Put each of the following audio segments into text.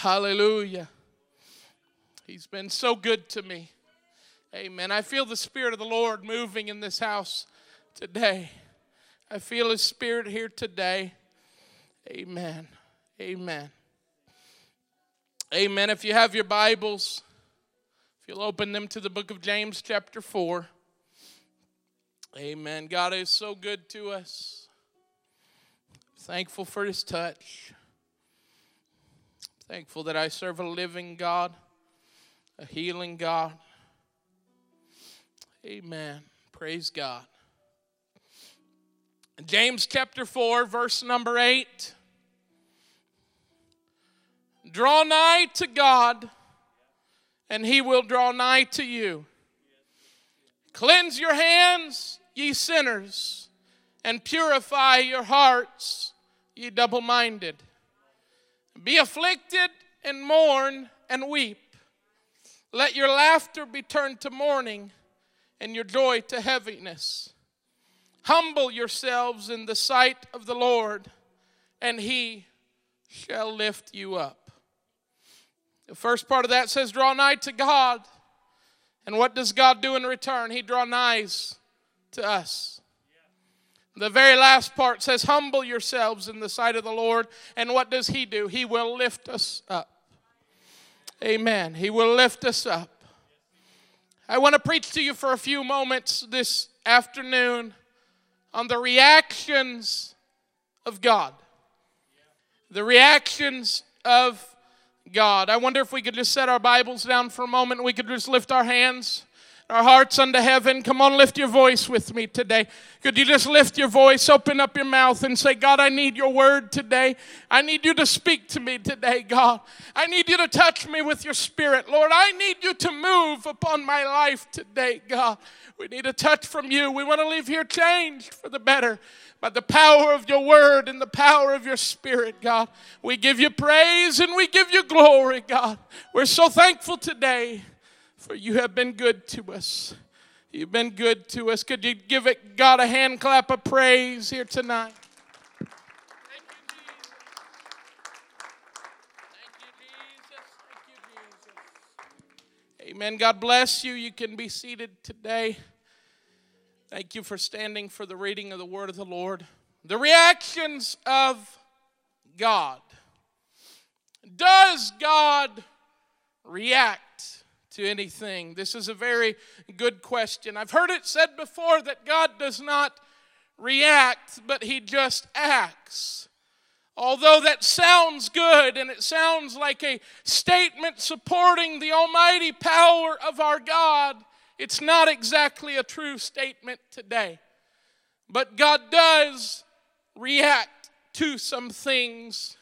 Hallelujah. He's been so good to me. Amen. I feel the Spirit of the Lord moving in this house today. I feel His Spirit here today. Amen. Amen. Amen. If you have your Bibles, if you'll open them to the book of James, chapter 4. Amen. God is so good to us. Thankful for His touch. Thankful that I serve a living God, a healing God. Amen. Praise God. James chapter 4, verse number 8. Draw nigh to God, and he will draw nigh to you. Cleanse your hands, ye sinners, and purify your hearts, ye double minded. Be afflicted and mourn and weep. Let your laughter be turned to mourning and your joy to heaviness. Humble yourselves in the sight of the Lord, and he shall lift you up. The first part of that says, Draw nigh to God. And what does God do in return? He draw nigh to us. The very last part says, Humble yourselves in the sight of the Lord. And what does He do? He will lift us up. Amen. He will lift us up. I want to preach to you for a few moments this afternoon on the reactions of God. The reactions of God. I wonder if we could just set our Bibles down for a moment. We could just lift our hands, our hearts unto heaven. Come on, lift your voice with me today. Could you just lift your voice, open up your mouth, and say, God, I need your word today. I need you to speak to me today, God. I need you to touch me with your spirit, Lord. I need you to move upon my life today, God. We need a touch from you. We want to leave here changed for the better by the power of your word and the power of your spirit, God. We give you praise and we give you glory, God. We're so thankful today for you have been good to us. You've been good to us. Could you give it God a hand clap of praise here tonight? Amen. God bless you. You can be seated today. Thank you for standing for the reading of the word of the Lord. The reactions of God. Does God react to anything? This is a very good question. I've heard it said before that God does not react, but He just acts. Although that sounds good and it sounds like a statement supporting the almighty power of our God, it's not exactly a true statement today. But God does react to some things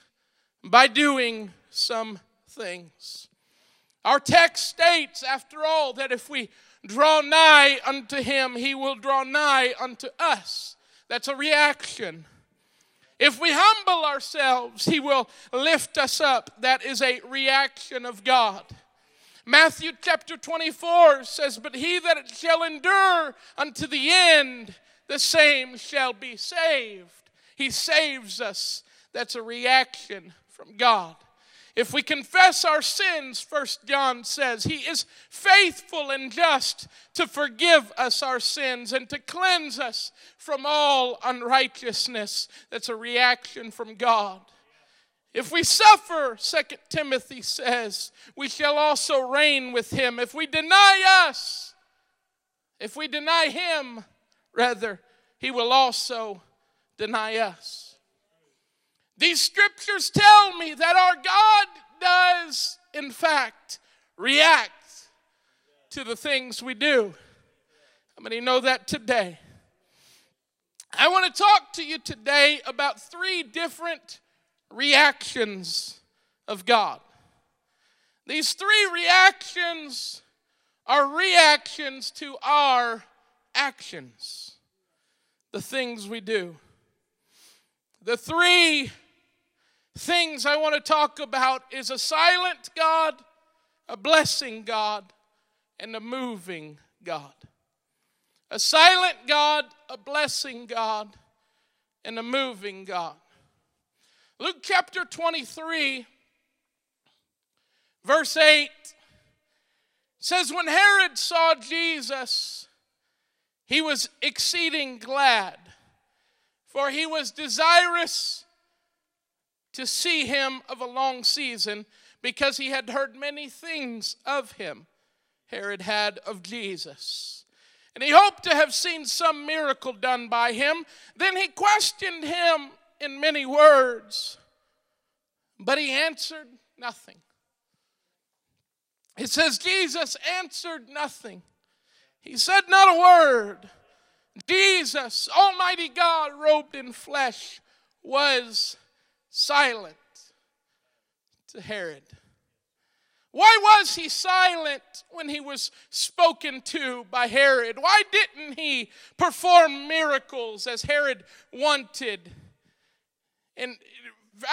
by doing some things. Our text states, after all, that if we draw nigh unto him, he will draw nigh unto us. That's a reaction. If we humble ourselves, he will lift us up. That is a reaction of God. Matthew chapter 24 says, But he that shall endure unto the end, the same shall be saved. He saves us. That's a reaction from God. If we confess our sins, First John says, He is faithful and just to forgive us our sins and to cleanse us from all unrighteousness. That's a reaction from God. If we suffer, Second Timothy says, we shall also reign with him. If we deny us, if we deny him, rather, he will also deny us. These scriptures tell me that our God does, in fact, react to the things we do. How many know that today? I want to talk to you today about three different reactions of God. These three reactions are reactions to our actions, the things we do. The three things I want to talk about is a silent God, a blessing God, and a moving God. A silent God, a blessing God, and a moving God. Luke chapter 23 Verse 8 says, When Herod saw Jesus, he was exceeding glad, for he was desirous to see him of a long season, because he had heard many things of him. Herod had of Jesus. And he hoped to have seen some miracle done by him. Then he questioned him in many words, but he answered nothing. It says, Jesus answered nothing. He said not a word. Jesus, Almighty God, robed in flesh, was silent to Herod. Why was he silent when he was spoken to by Herod? Why didn't he perform miracles as Herod wanted? And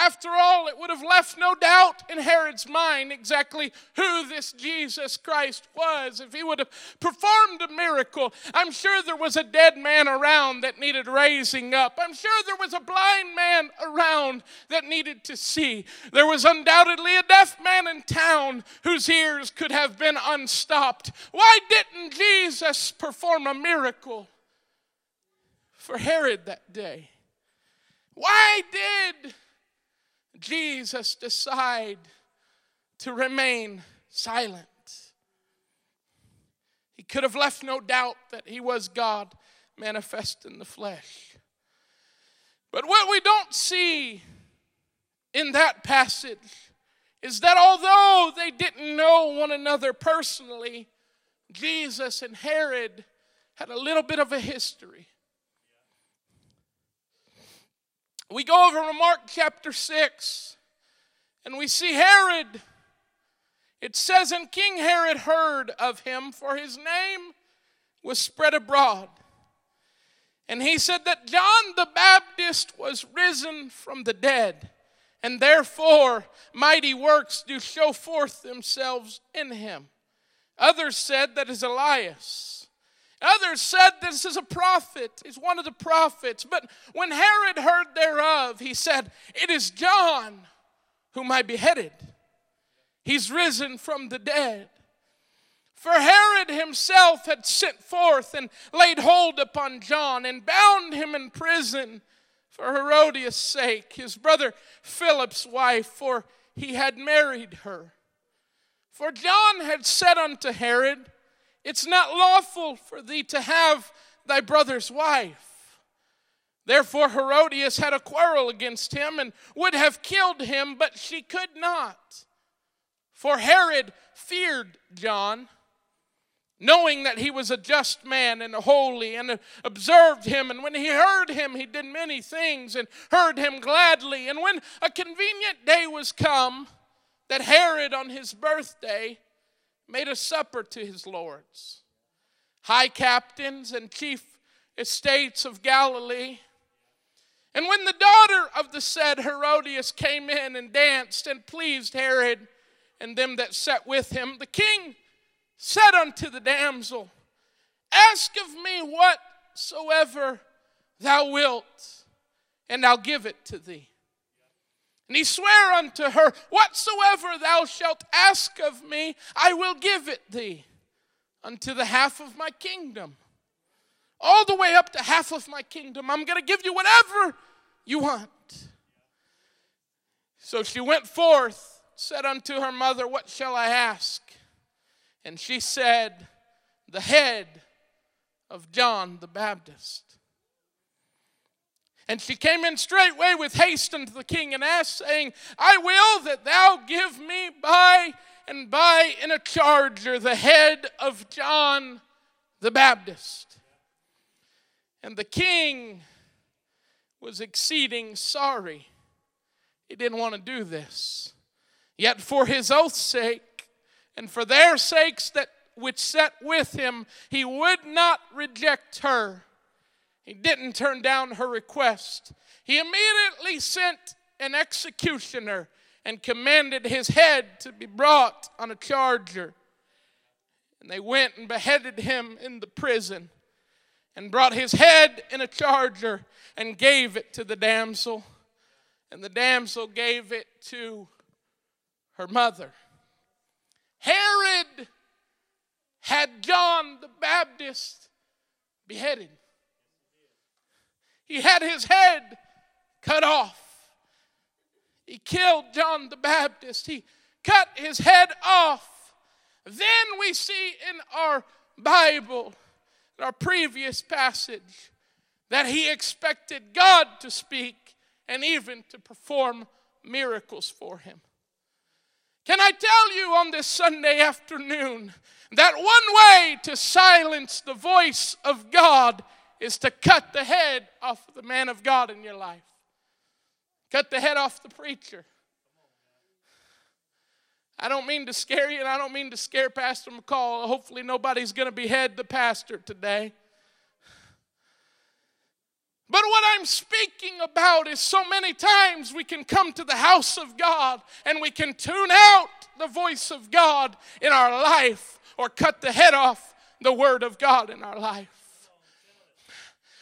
after all, it would have left no doubt in Herod's mind exactly who this Jesus Christ was. If he would have performed a miracle, I'm sure there was a dead man around that needed raising up. I'm sure there was a blind man around that needed to see. There was undoubtedly a deaf man in town whose ears could have been unstopped. Why didn't Jesus perform a miracle for Herod that day? Why did Jesus decide to remain silent. He could have left no doubt that he was God manifest in the flesh. But what we don't see in that passage is that although they didn't know one another personally, Jesus and Herod had a little bit of a history. We go over to Mark chapter 6, and we see Herod. It says, And King Herod heard of him, for his name was spread abroad. And he said that John the Baptist was risen from the dead, and therefore mighty works do show forth themselves in him. Others said that is Elias. Others said this is a prophet. He's one of the prophets. But when Herod heard thereof, he said, It is John whom I beheaded. He's risen from the dead. For Herod himself had sent forth and laid hold upon John and bound him in prison for Herodias' sake, his brother Philip's wife, for he had married her. For John had said unto Herod, it's not lawful for thee to have thy brother's wife. Therefore, Herodias had a quarrel against him and would have killed him, but she could not. For Herod feared John, knowing that he was a just man and holy, and observed him. And when he heard him, he did many things and heard him gladly. And when a convenient day was come, that Herod on his birthday made a supper to his lords, high captains and chief estates of Galilee. And when the daughter of the said Herodias came in and danced and pleased Herod and them that sat with him, the king said unto the damsel, Ask of me whatsoever thou wilt, and I'll give it to thee. And he sware unto her, Whatsoever thou shalt ask of me, I will give it thee unto the half of my kingdom. All the way up to half of my kingdom. I'm going to give you whatever you want. So she went forth, said unto her mother, What shall I ask? And she said, The head of John the Baptist. And she came in straightway with haste unto the king and asked, saying, I will that thou give me by and by in a charger the head of John the Baptist. And the king was exceeding sorry. He didn't want to do this. Yet for his oath's sake, and for their sakes that which sat with him, he would not reject her. He didn't turn down her request. He immediately sent an executioner and commanded his head to be brought on a charger. And they went and beheaded him in the prison and brought his head in a charger and gave it to the damsel. And the damsel gave it to her mother. Herod had John the Baptist beheaded. He had his head cut off. He killed John the Baptist. He cut his head off. Then we see in our Bible, in our previous passage, that he expected God to speak and even to perform miracles for him. Can I tell you on this Sunday afternoon that one way to silence the voice of God is to cut the head off the man of God in your life? Cut the head off the preacher. I don't mean to scare you, and I don't mean to scare Pastor McCall. Hopefully, nobody's going to behead the pastor today. But what I'm speaking about is so many times we can come to the house of God and we can tune out the voice of God in our life or cut the head off the word of God in our life.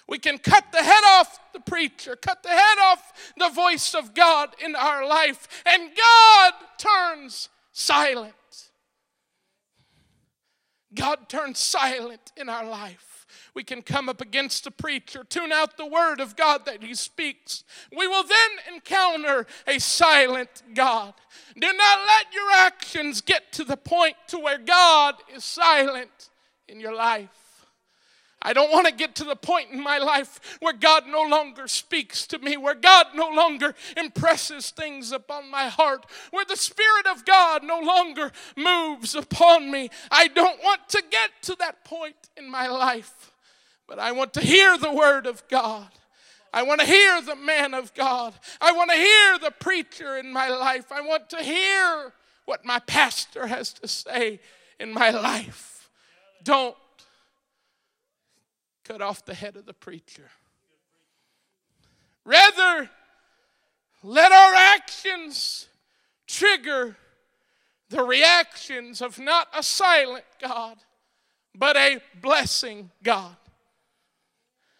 We can cut the head off the preacher, cut the head off the voice of God in our life, and God turns silent. God turns silent in our life we can come up against a preacher, tune out the word of God that he speaks. We will then encounter a silent God. Do not let your actions get to the point to where God is silent in your life. I don't want to get to the point in my life where God no longer speaks to me, where God no longer impresses things upon my heart, where the Spirit of God no longer moves upon me. I don't want to get to that point in my life. But I want to hear the word of God. I want to hear the man of God. I want to hear the preacher in my life. I want to hear what my pastor has to say in my life. Don't cut off the head of the preacher. Rather, let our actions trigger the reactions of not a silent God, but a blessing God.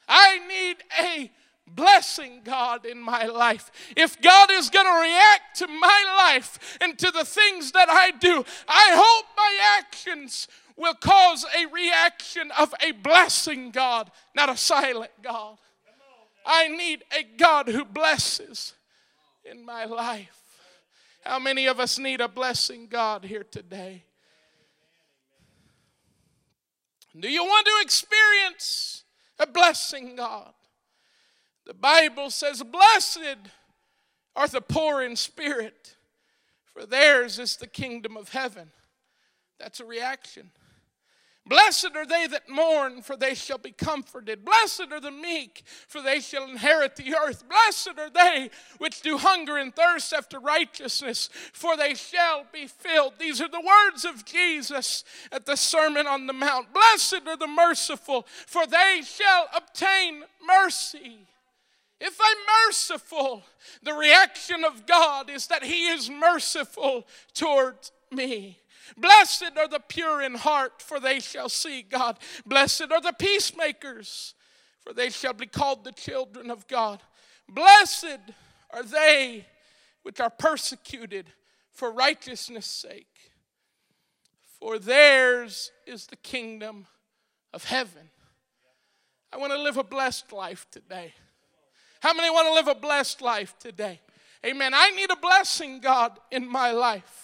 I need a blessing God in my life. If God is going to react to my life and to the things that I do, I hope my actions will cause a reaction of a blessing God, not a silent God. I need a God who blesses in my life. How many of us need a blessing God here today? Do you want to experience a blessing God. The Bible says, Blessed are the poor in spirit, for theirs is the kingdom of heaven. That's a reaction. Blessed are they that mourn, for they shall be comforted. Blessed are the meek, for they shall inherit the earth. Blessed are they which do hunger and thirst after righteousness, for they shall be filled. These are the words of Jesus at the Sermon on the Mount. Blessed are the merciful, for they shall obtain mercy. If I'm merciful, the reaction of God is that He is merciful towards me. Blessed are the pure in heart, for they shall see God. Blessed are the peacemakers, for they shall be called the children of God. Blessed are they which are persecuted for righteousness' sake, for theirs is the kingdom of heaven. I want to live a blessed life today. How many want to live a blessed life today? Amen. I need a blessing, God, in my life.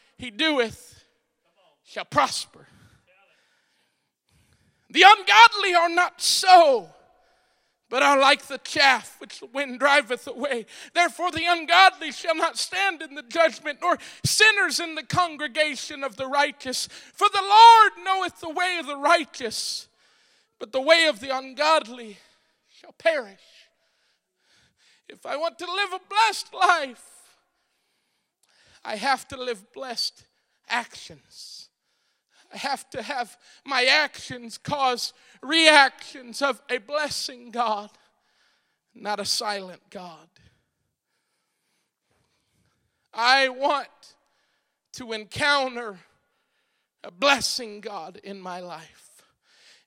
he doeth shall prosper. The ungodly are not so, but are like the chaff which the wind driveth away. Therefore, the ungodly shall not stand in the judgment, nor sinners in the congregation of the righteous. For the Lord knoweth the way of the righteous, but the way of the ungodly shall perish. If I want to live a blessed life, I have to live blessed actions. I have to have my actions cause reactions of a blessing God, not a silent God. I want to encounter a blessing God in my life.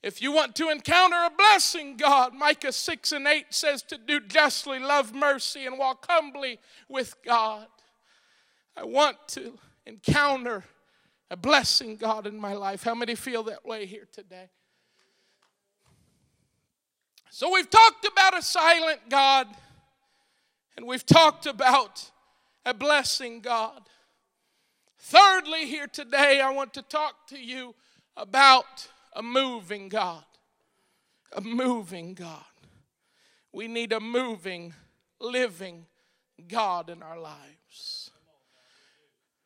If you want to encounter a blessing, God, Micah 6 and 8 says to do justly, love mercy, and walk humbly with God. I want to encounter a blessing, God, in my life. How many feel that way here today? So we've talked about a silent God, and we've talked about a blessing God. Thirdly, here today, I want to talk to you about a moving God. A moving God. We need a moving, living God in our lives.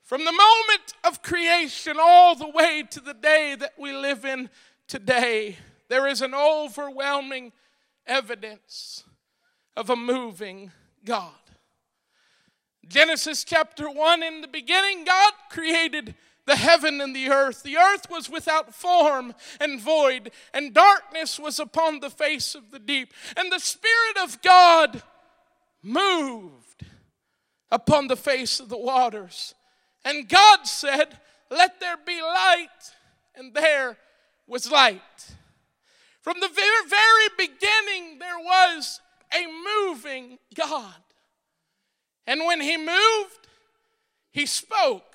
From the moment of creation all the way to the day that we live in today, there is an overwhelming evidence of a moving God. Genesis chapter 1 In the beginning, God created the heaven and the earth. The earth was without form and void, and darkness was upon the face of the deep. And the Spirit of God moved upon the face of the waters. And God said, Let there be light, and there was light. From the very, very beginning, there was a moving God. And when he moved, he spoke.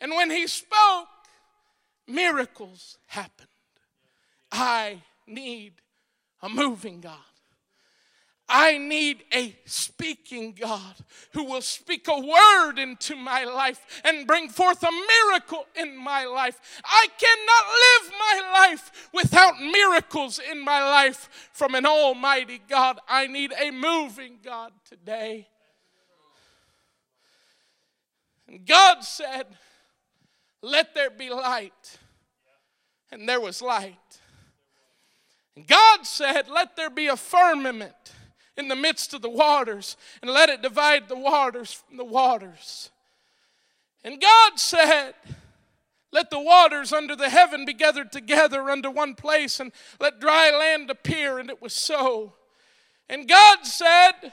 And when he spoke, miracles happened. I need a moving God. I need a speaking God who will speak a word into my life and bring forth a miracle in my life. I cannot live my life without miracles in my life from an almighty God. I need a moving God today. And God said, Let there be light. And there was light. And God said, Let there be a firmament in the midst of the waters, and let it divide the waters from the waters. And God said, Let the waters under the heaven be gathered together unto one place, and let dry land appear. And it was so. And God said,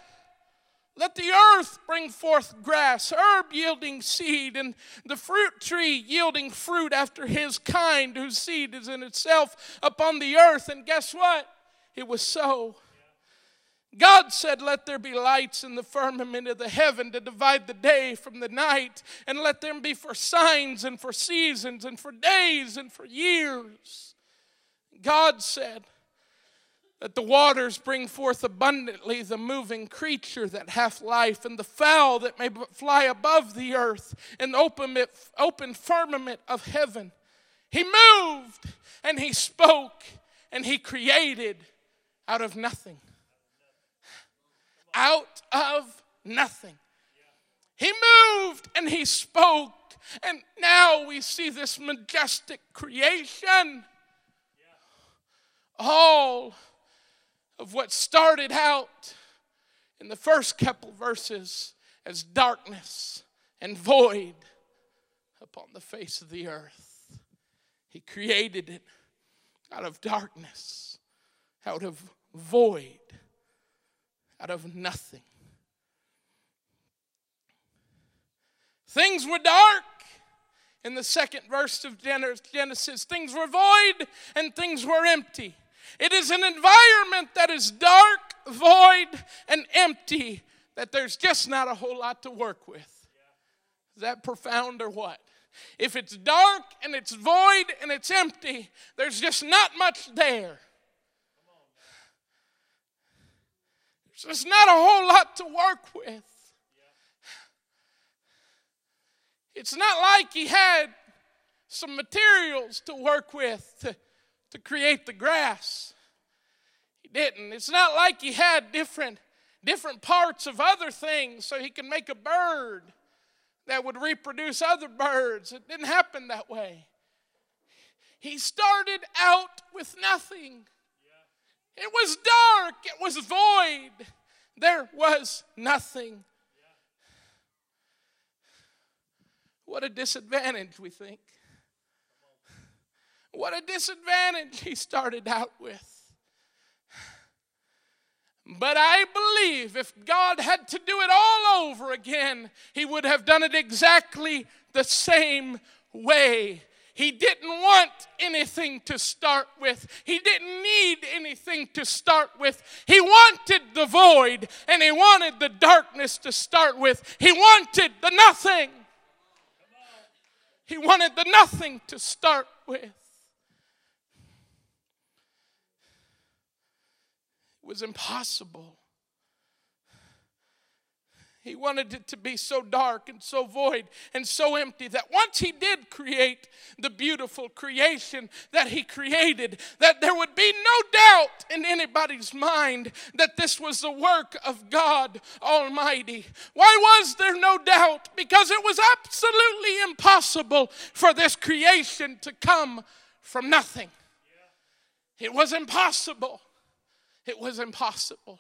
let the earth bring forth grass, herb yielding seed, and the fruit tree yielding fruit after his kind, whose seed is in itself upon the earth. And guess what? It was so. God said, Let there be lights in the firmament of the heaven to divide the day from the night, and let them be for signs and for seasons and for days and for years. God said, that the waters bring forth abundantly the moving creature that hath life, and the fowl that may fly above the earth, and open, it, open firmament of heaven. He moved and he spoke and he created out of nothing. Out of nothing. He moved and he spoke, and now we see this majestic creation. All of what started out in the first couple verses as darkness and void upon the face of the earth. He created it out of darkness, out of void, out of nothing. Things were dark in the second verse of Genesis. Things were void and things were empty. It is an environment that is dark, void, and empty that there's just not a whole lot to work with. Is that profound or what? If it's dark and it's void and it's empty, there's just not much there. There's just not a whole lot to work with. It's not like he had some materials to work with to to create the grass. He didn't. It's not like he had different, different parts of other things so he could make a bird that would reproduce other birds. It didn't happen that way. He started out with nothing. It was dark, it was void, there was nothing. What a disadvantage, we think. What a disadvantage he started out with. But I believe if God had to do it all over again, He would have done it exactly the same way. He didn't want anything to start with. He didn't need anything to start with. He wanted the void and he wanted the darkness to start with. He wanted the nothing. He wanted the nothing to start with. It was impossible he wanted it to be so dark and so void and so empty that once he did create the beautiful creation that he created, that there would be no doubt in anybody's mind that this was the work of God Almighty. Why was there no doubt? Because it was absolutely impossible for this creation to come from nothing. It was impossible. It was impossible.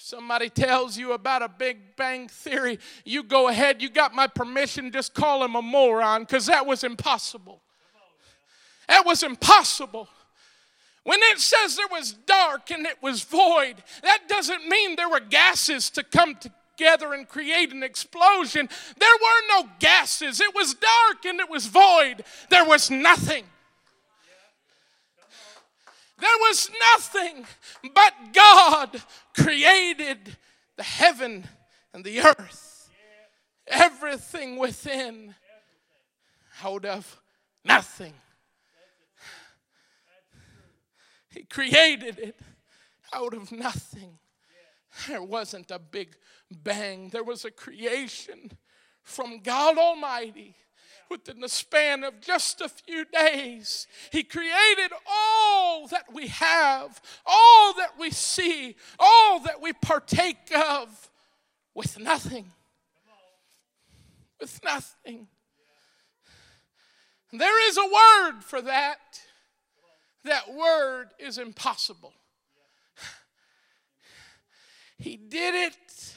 Somebody tells you about a Big Bang Theory, you go ahead, you got my permission, just call him a moron because that was impossible. That was impossible. When it says there was dark and it was void, that doesn't mean there were gases to come together and create an explosion. There were no gases. It was dark and it was void. There was nothing. There was nothing but God created the heaven and the earth. Everything within out of nothing. He created it out of nothing. There wasn't a big bang, there was a creation from God Almighty within the span of just a few days. He created all that we have, all that we see, all that we partake of with nothing. With nothing. There is a word for that. That word is impossible. He did it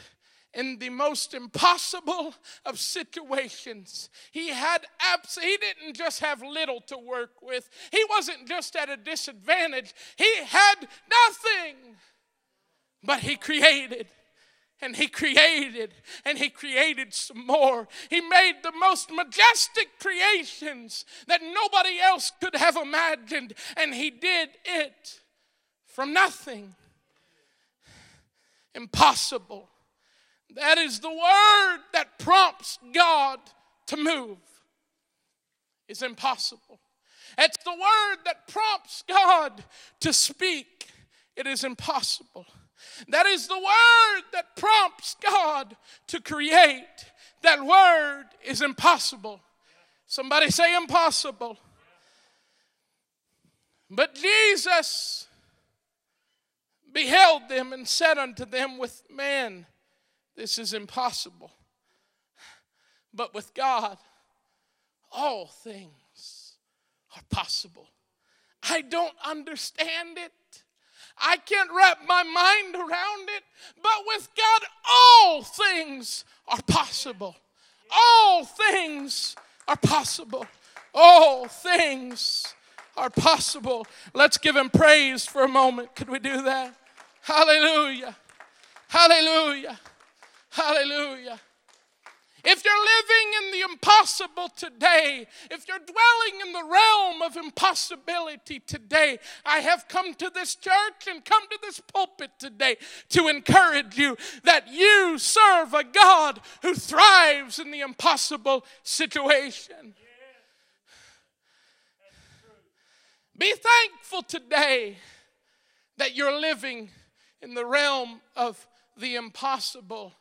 in the most impossible of situations. He had abs- he didn't just have little to work with. He wasn't just at a disadvantage. He had nothing. But he created and he created and he created some more. He made the most majestic creations that nobody else could have imagined and he did it from nothing. Impossible that is the word that prompts God to move. It's impossible. It's the word that prompts God to speak. It is impossible. That is the word that prompts God to create. That word is impossible. Somebody say impossible. But Jesus beheld them and said unto them, With man this is impossible. But with God, all things are possible. I don't understand it. I can't wrap my mind around it. But with God, all things are possible. All things are possible. All things are possible. Let's give him praise for a moment. Could we do that? Hallelujah. Hallelujah. Hallelujah. If you're living in the impossible today, if you're dwelling in the realm of impossibility today, I have come to this church and come to this pulpit today to encourage you that you serve a God who thrives in the impossible situation. Be thankful today that you're living in the realm of the impossible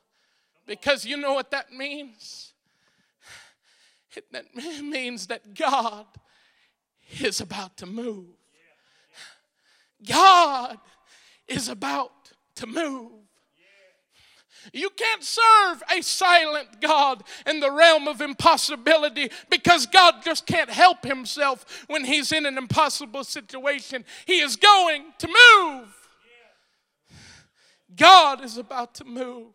because you know what that means? It, that means that God is about to move. God is about to move. You can't serve a silent God in the realm of impossibility because God just can't help himself when he's in an impossible situation. He is going to move. God is about to move.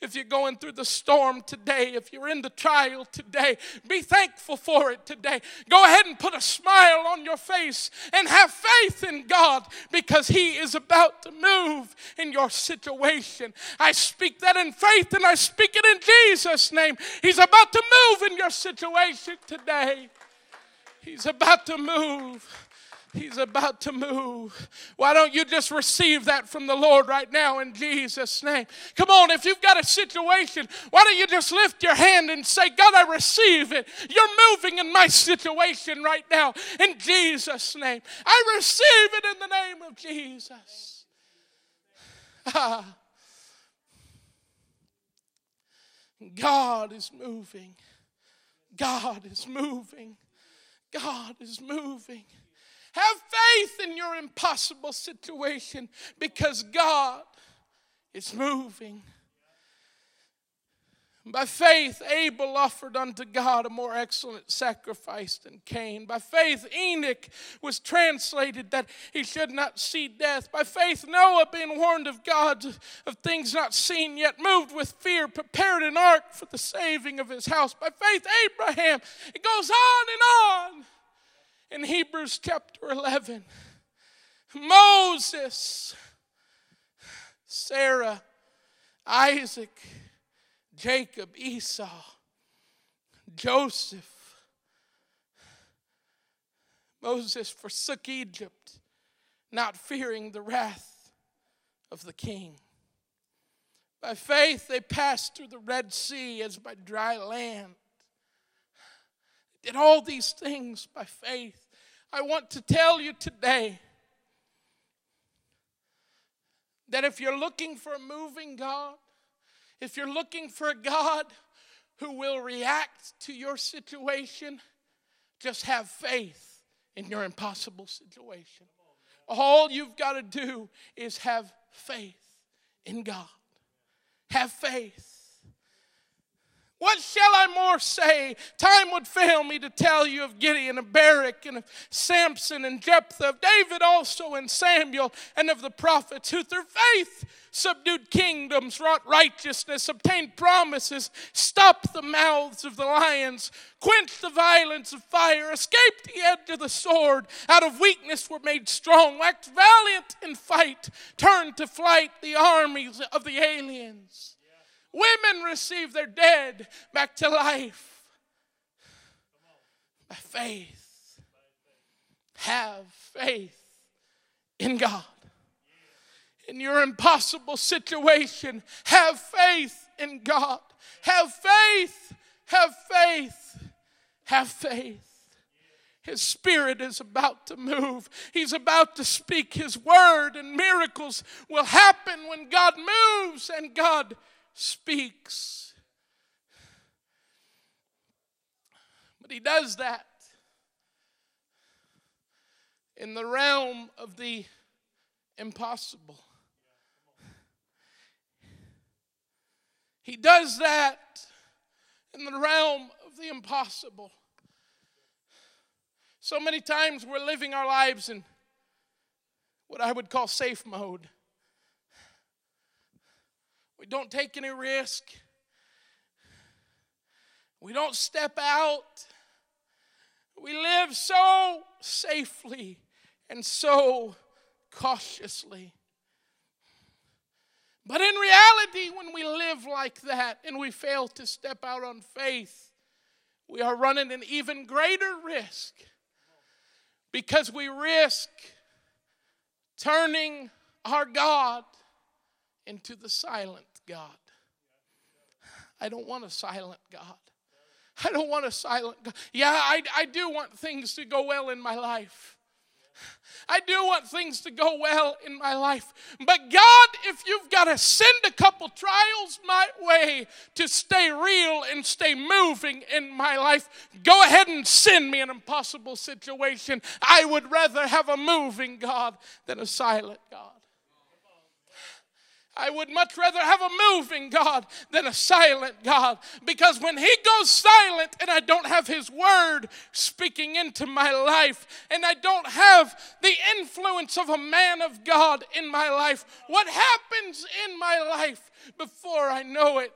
If you're going through the storm today, if you're in the trial today, be thankful for it today. Go ahead and put a smile on your face and have faith in God because He is about to move in your situation. I speak that in faith and I speak it in Jesus' name. He's about to move in your situation today. He's about to move. He's about to move. Why don't you just receive that from the Lord right now in Jesus' name? Come on, if you've got a situation, why don't you just lift your hand and say, God, I receive it. You're moving in my situation right now in Jesus' name. I receive it in the name of Jesus. Ah. God is moving. God is moving. God is moving. Have faith in your impossible situation because God is moving. By faith, Abel offered unto God a more excellent sacrifice than Cain. By faith, Enoch was translated that he should not see death. By faith, Noah, being warned of God of things not seen yet, moved with fear, prepared an ark for the saving of his house. By faith, Abraham, it goes on and on in Hebrews chapter 11. Moses, Sarah, Isaac, Jacob, Esau, Joseph. Moses forsook Egypt, not fearing the wrath of the king. By faith, they passed through the Red Sea as by dry land. Did all these things by faith. I want to tell you today that if you're looking for a moving God, if you're looking for a God who will react to your situation, just have faith in your impossible situation. All you've got to do is have faith in God. Have faith. What shall I more say? Time would fail me to tell you of Gideon, of Barak, and of Samson, and Jephthah, of David also, and Samuel, and of the prophets who through faith subdued kingdoms, wrought righteousness, obtained promises, stopped the mouths of the lions, quenched the violence of fire, escaped the edge of the sword, out of weakness were made strong, waxed valiant in fight, turned to flight the armies of the aliens. Women receive their dead back to life by faith. Have faith in God. In your impossible situation, have faith in God. Have faith, have faith, have faith. His spirit is about to move. He's about to speak His word, and miracles will happen when God moves and God speaks. But he does that in the realm of the impossible. He does that in the realm of the impossible. So many times we're living our lives in what I would call safe mode. We don't take any risk. We don't step out. We live so safely and so cautiously. But in reality, when we live like that and we fail to step out on faith, we are running an even greater risk because we risk turning our God into the silent God. I don't want a silent God. I don't want a silent God. Yeah, I, I do want things to go well in my life. I do want things to go well in my life. But God, if you've got to send a couple trials my way to stay real and stay moving in my life, go ahead and send me an impossible situation. I would rather have a moving God than a silent God. I would much rather have a moving God than a silent God because when He goes silent and I don't have His Word speaking into my life and I don't have the influence of a man of God in my life, what happens in my life before I know it?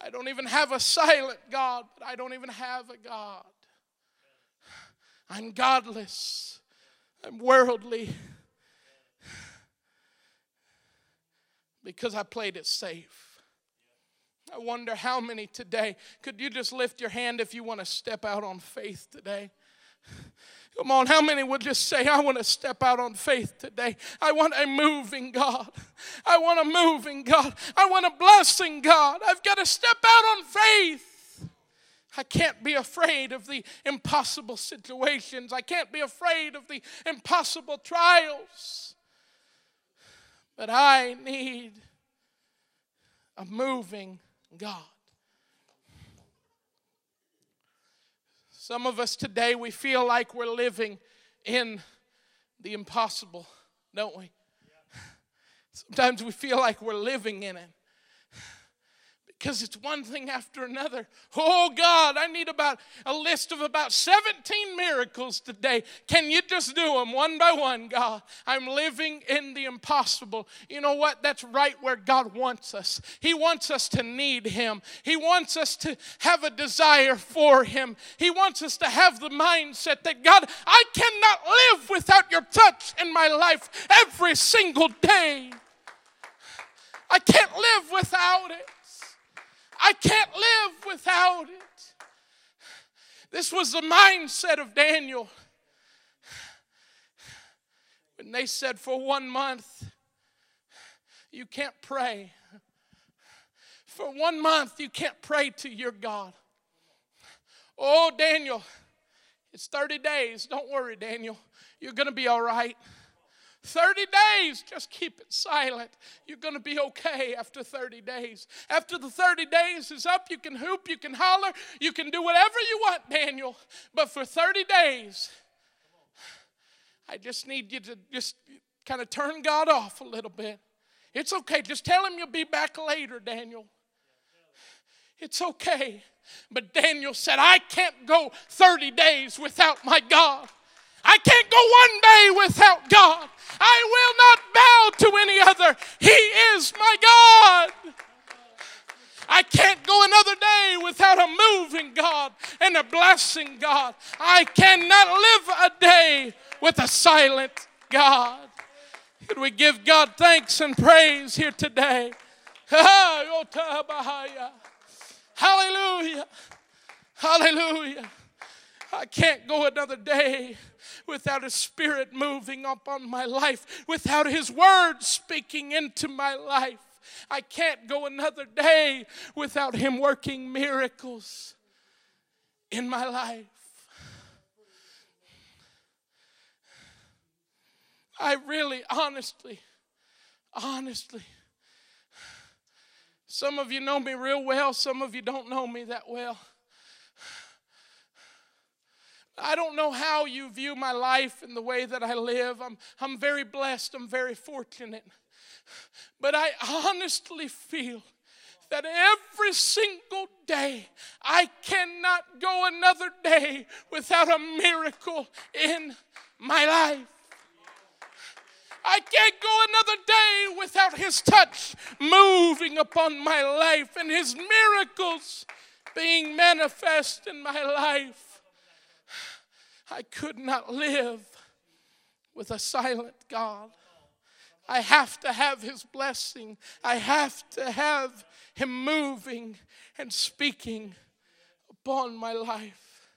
I don't even have a silent God, but I don't even have a God. I'm godless, I'm worldly. Because I played it safe. I wonder how many today. Could you just lift your hand if you want to step out on faith today? Come on, how many would just say, I want to step out on faith today? I want a moving God. I want a moving God. I want a blessing God. I've got to step out on faith. I can't be afraid of the impossible situations. I can't be afraid of the impossible trials. But I need a moving God. Some of us today, we feel like we're living in the impossible, don't we? Sometimes we feel like we're living in it because it's one thing after another. Oh God, I need about a list of about 17 miracles today. Can you just do them one by one, God? I'm living in the impossible. You know what? That's right where God wants us. He wants us to need Him, He wants us to have a desire for Him. He wants us to have the mindset that God, I cannot live without your touch in my life every single day. I can't live without it. I can't live without it. This was the mindset of Daniel. When they said, for one month, you can't pray. For one month, you can't pray to your God. Oh, Daniel, it's 30 days. Don't worry, Daniel. You're going to be all right. 30 days, just keep it silent. You're going to be okay after 30 days. After the 30 days is up, you can hoop, you can holler, you can do whatever you want, Daniel. But for 30 days, I just need you to just kind of turn God off a little bit. It's okay. Just tell him you'll be back later, Daniel. It's okay. But Daniel said, I can't go 30 days without my God. I can't go one day without God. I will not bow to any other. He is my God. I can't go another day without a moving God and a blessing God. I cannot live a day with a silent God. Could we give God thanks and praise here today? Hallelujah. Hallelujah. I can't go another day without His Spirit moving upon my life, without His Word speaking into my life. I can't go another day without Him working miracles in my life. I really, honestly, honestly, some of you know me real well, some of you don't know me that well. I don't know how you view my life and the way that I live. I'm, I'm very blessed, I'm very fortunate. But I honestly feel that every single day I cannot go another day without a miracle in my life. I can't go another day without His touch moving upon my life and His miracles being manifest in my life. I could not live with a silent God. I have to have His blessing. I have to have Him moving and speaking upon my life.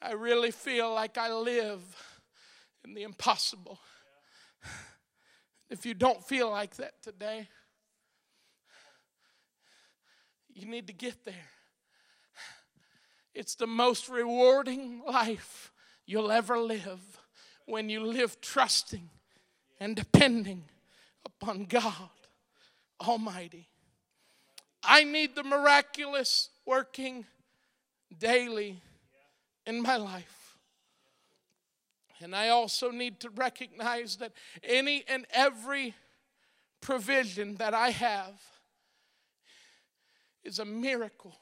I really feel like I live in the impossible. If you don't feel like that today, you need to get there. It's the most rewarding life you'll ever live when you live trusting and depending upon God Almighty. I need the miraculous working daily in my life. And I also need to recognize that any and every provision that I have is a miracle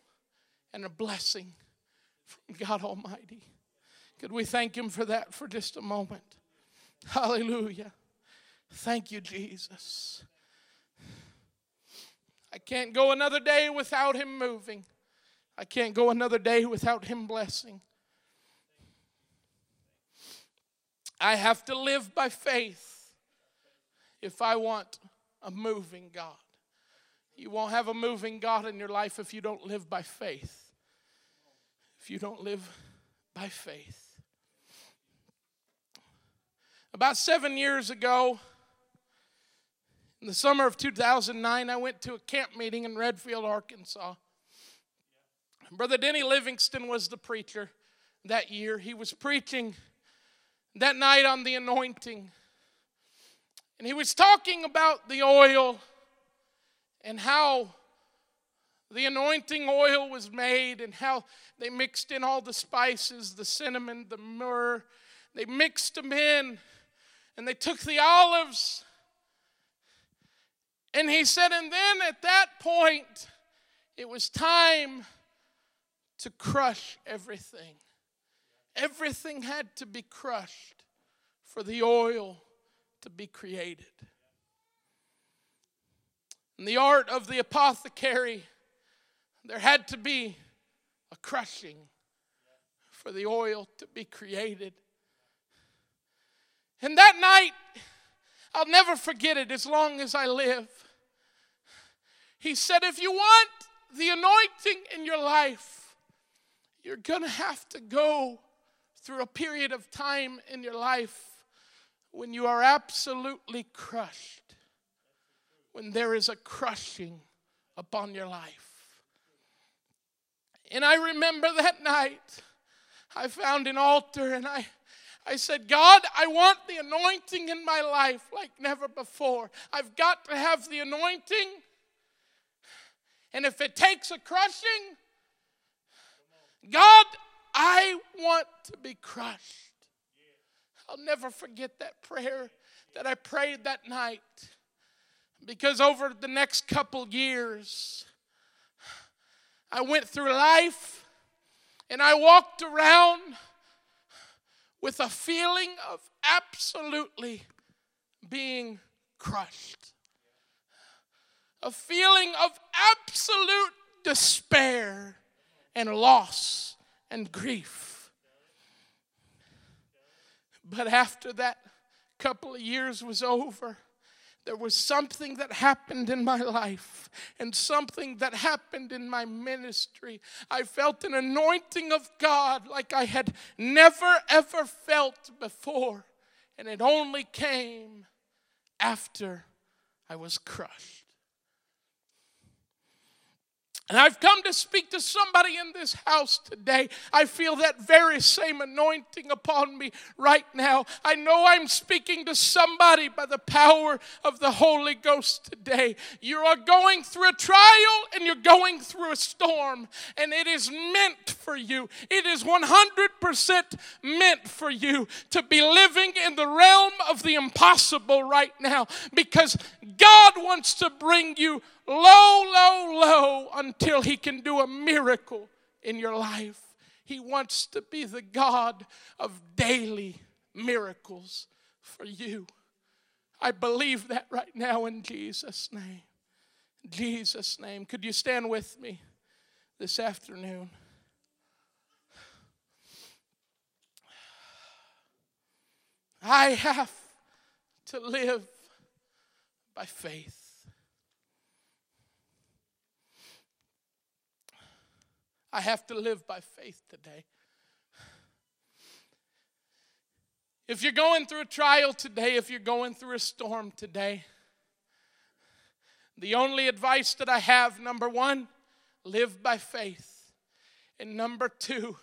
and a blessing from God Almighty. Could we thank Him for that for just a moment? Hallelujah. Thank you, Jesus. I can't go another day without Him moving. I can't go another day without Him blessing. I have to live by faith if I want a moving God. You won't have a moving God in your life if you don't live by faith. If you don't live by faith. About seven years ago, in the summer of 2009, I went to a camp meeting in Redfield, Arkansas. Brother Denny Livingston was the preacher that year. He was preaching that night on the anointing. And he was talking about the oil and how the anointing oil was made and how they mixed in all the spices, the cinnamon, the myrrh. They mixed them in and they took the olives. And he said, and then at that point, it was time to crush everything. Everything had to be crushed for the oil to be created. In the art of the apothecary, there had to be a crushing for the oil to be created. And that night, I'll never forget it as long as I live. He said, If you want the anointing in your life, you're going to have to go through a period of time in your life when you are absolutely crushed, when there is a crushing upon your life. And I remember that night, I found an altar and I I said, God, I want the anointing in my life like never before. I've got to have the anointing. And if it takes a crushing, God, I want to be crushed. I'll never forget that prayer that I prayed that night because over the next couple years, I went through life and I walked around with a feeling of absolutely being crushed, a feeling of absolute despair and loss and grief. But after that couple of years was over, there was something that happened in my life and something that happened in my ministry. I felt an anointing of God like I had never ever felt before. And it only came after I was crushed. And I've come to speak to somebody in this house today. I feel that very same anointing upon me right now. I know I'm speaking to somebody by the power of the Holy Ghost today. You are going through a trial and you're going through a storm, and it is meant for you. It is 100% meant for you to be living in the realm of the impossible right now because God wants to bring you low, low, low until He can do a miracle in your life. He wants to be the God of daily miracles for you. I believe that right now in Jesus' name. Jesus' name. Could you stand with me this afternoon? I have to live by faith. I have to live by faith today. If you're going through a trial today, if you're going through a storm today, the only advice that I have number one, live by faith. And number two,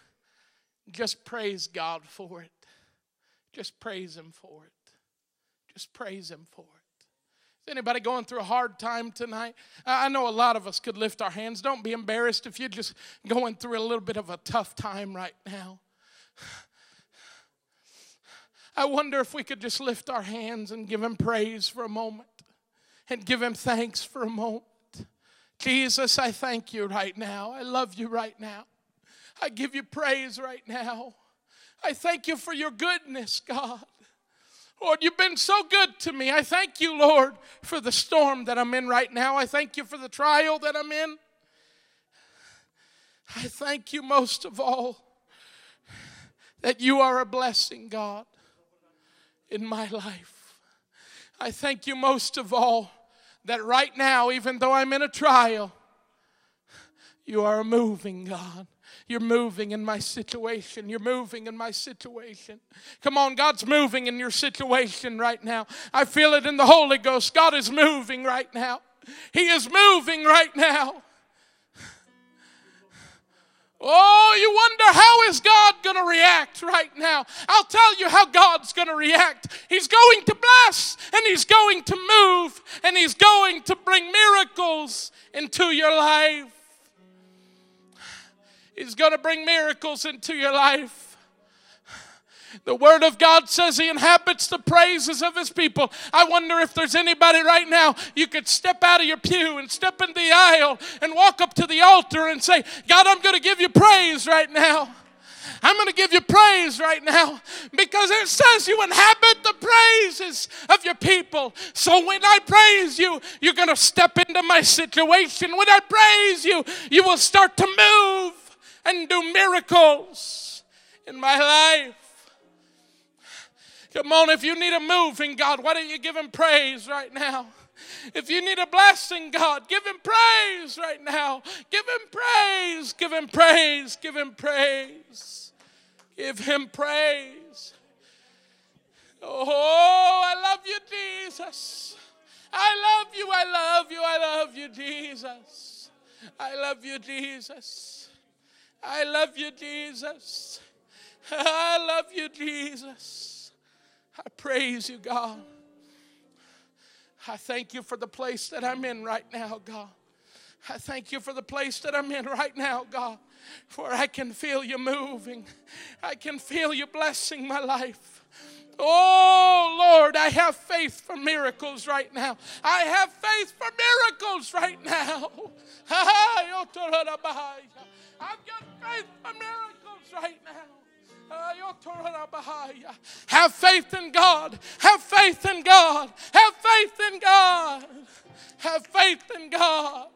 just praise God for it. Just praise Him for it. Just praise Him for it. Is anybody going through a hard time tonight? I know a lot of us could lift our hands. Don't be embarrassed if you're just going through a little bit of a tough time right now. I wonder if we could just lift our hands and give him praise for a moment. and give Him thanks for a moment. Jesus, I thank you right now. I love you right now. I give you praise right now. I thank you for your goodness, God. Lord, you've been so good to me. I thank you, Lord, for the storm that I'm in right now. I thank you for the trial that I'm in. I thank you most of all that you are a blessing, God, in my life. I thank you most of all that right now, even though I'm in a trial, you are a moving God. You're moving in my situation. You're moving in my situation. Come on, God's moving in your situation right now. I feel it in the Holy Ghost. God is moving right now. He is moving right now. Oh, you wonder how is God going to react right now? I'll tell you how God's going to react. He's going to bless and he's going to move and he's going to bring miracles into your life. He's going to bring miracles into your life. The Word of God says He inhabits the praises of His people. I wonder if there's anybody right now you could step out of your pew and step in the aisle and walk up to the altar and say, God, I'm going to give you praise right now. I'm going to give you praise right now because it says you inhabit the praises of your people. So when I praise you, you're going to step into my situation. When I praise you, you will start to move and do miracles in my life. Come on, if you need a move in God, why don't you give Him praise right now? If you need a blessing, God, give Him praise right now. Give Him praise, give Him praise, give Him praise. Give Him praise. Oh, I love you, Jesus. I love you, I love you, I love you, Jesus. I love you, Jesus. I love you, Jesus. I love you, Jesus. I praise you, God. I thank you for the place that I'm in right now, God. I thank you for the place that I'm in right now, God, for I can feel you moving. I can feel you blessing my life. Oh, Lord, I have faith for miracles right now. I have faith for miracles right now. I've got faith for miracles right now. Ah, Have faith in God. Have faith in God. Have faith in God. Have faith in God.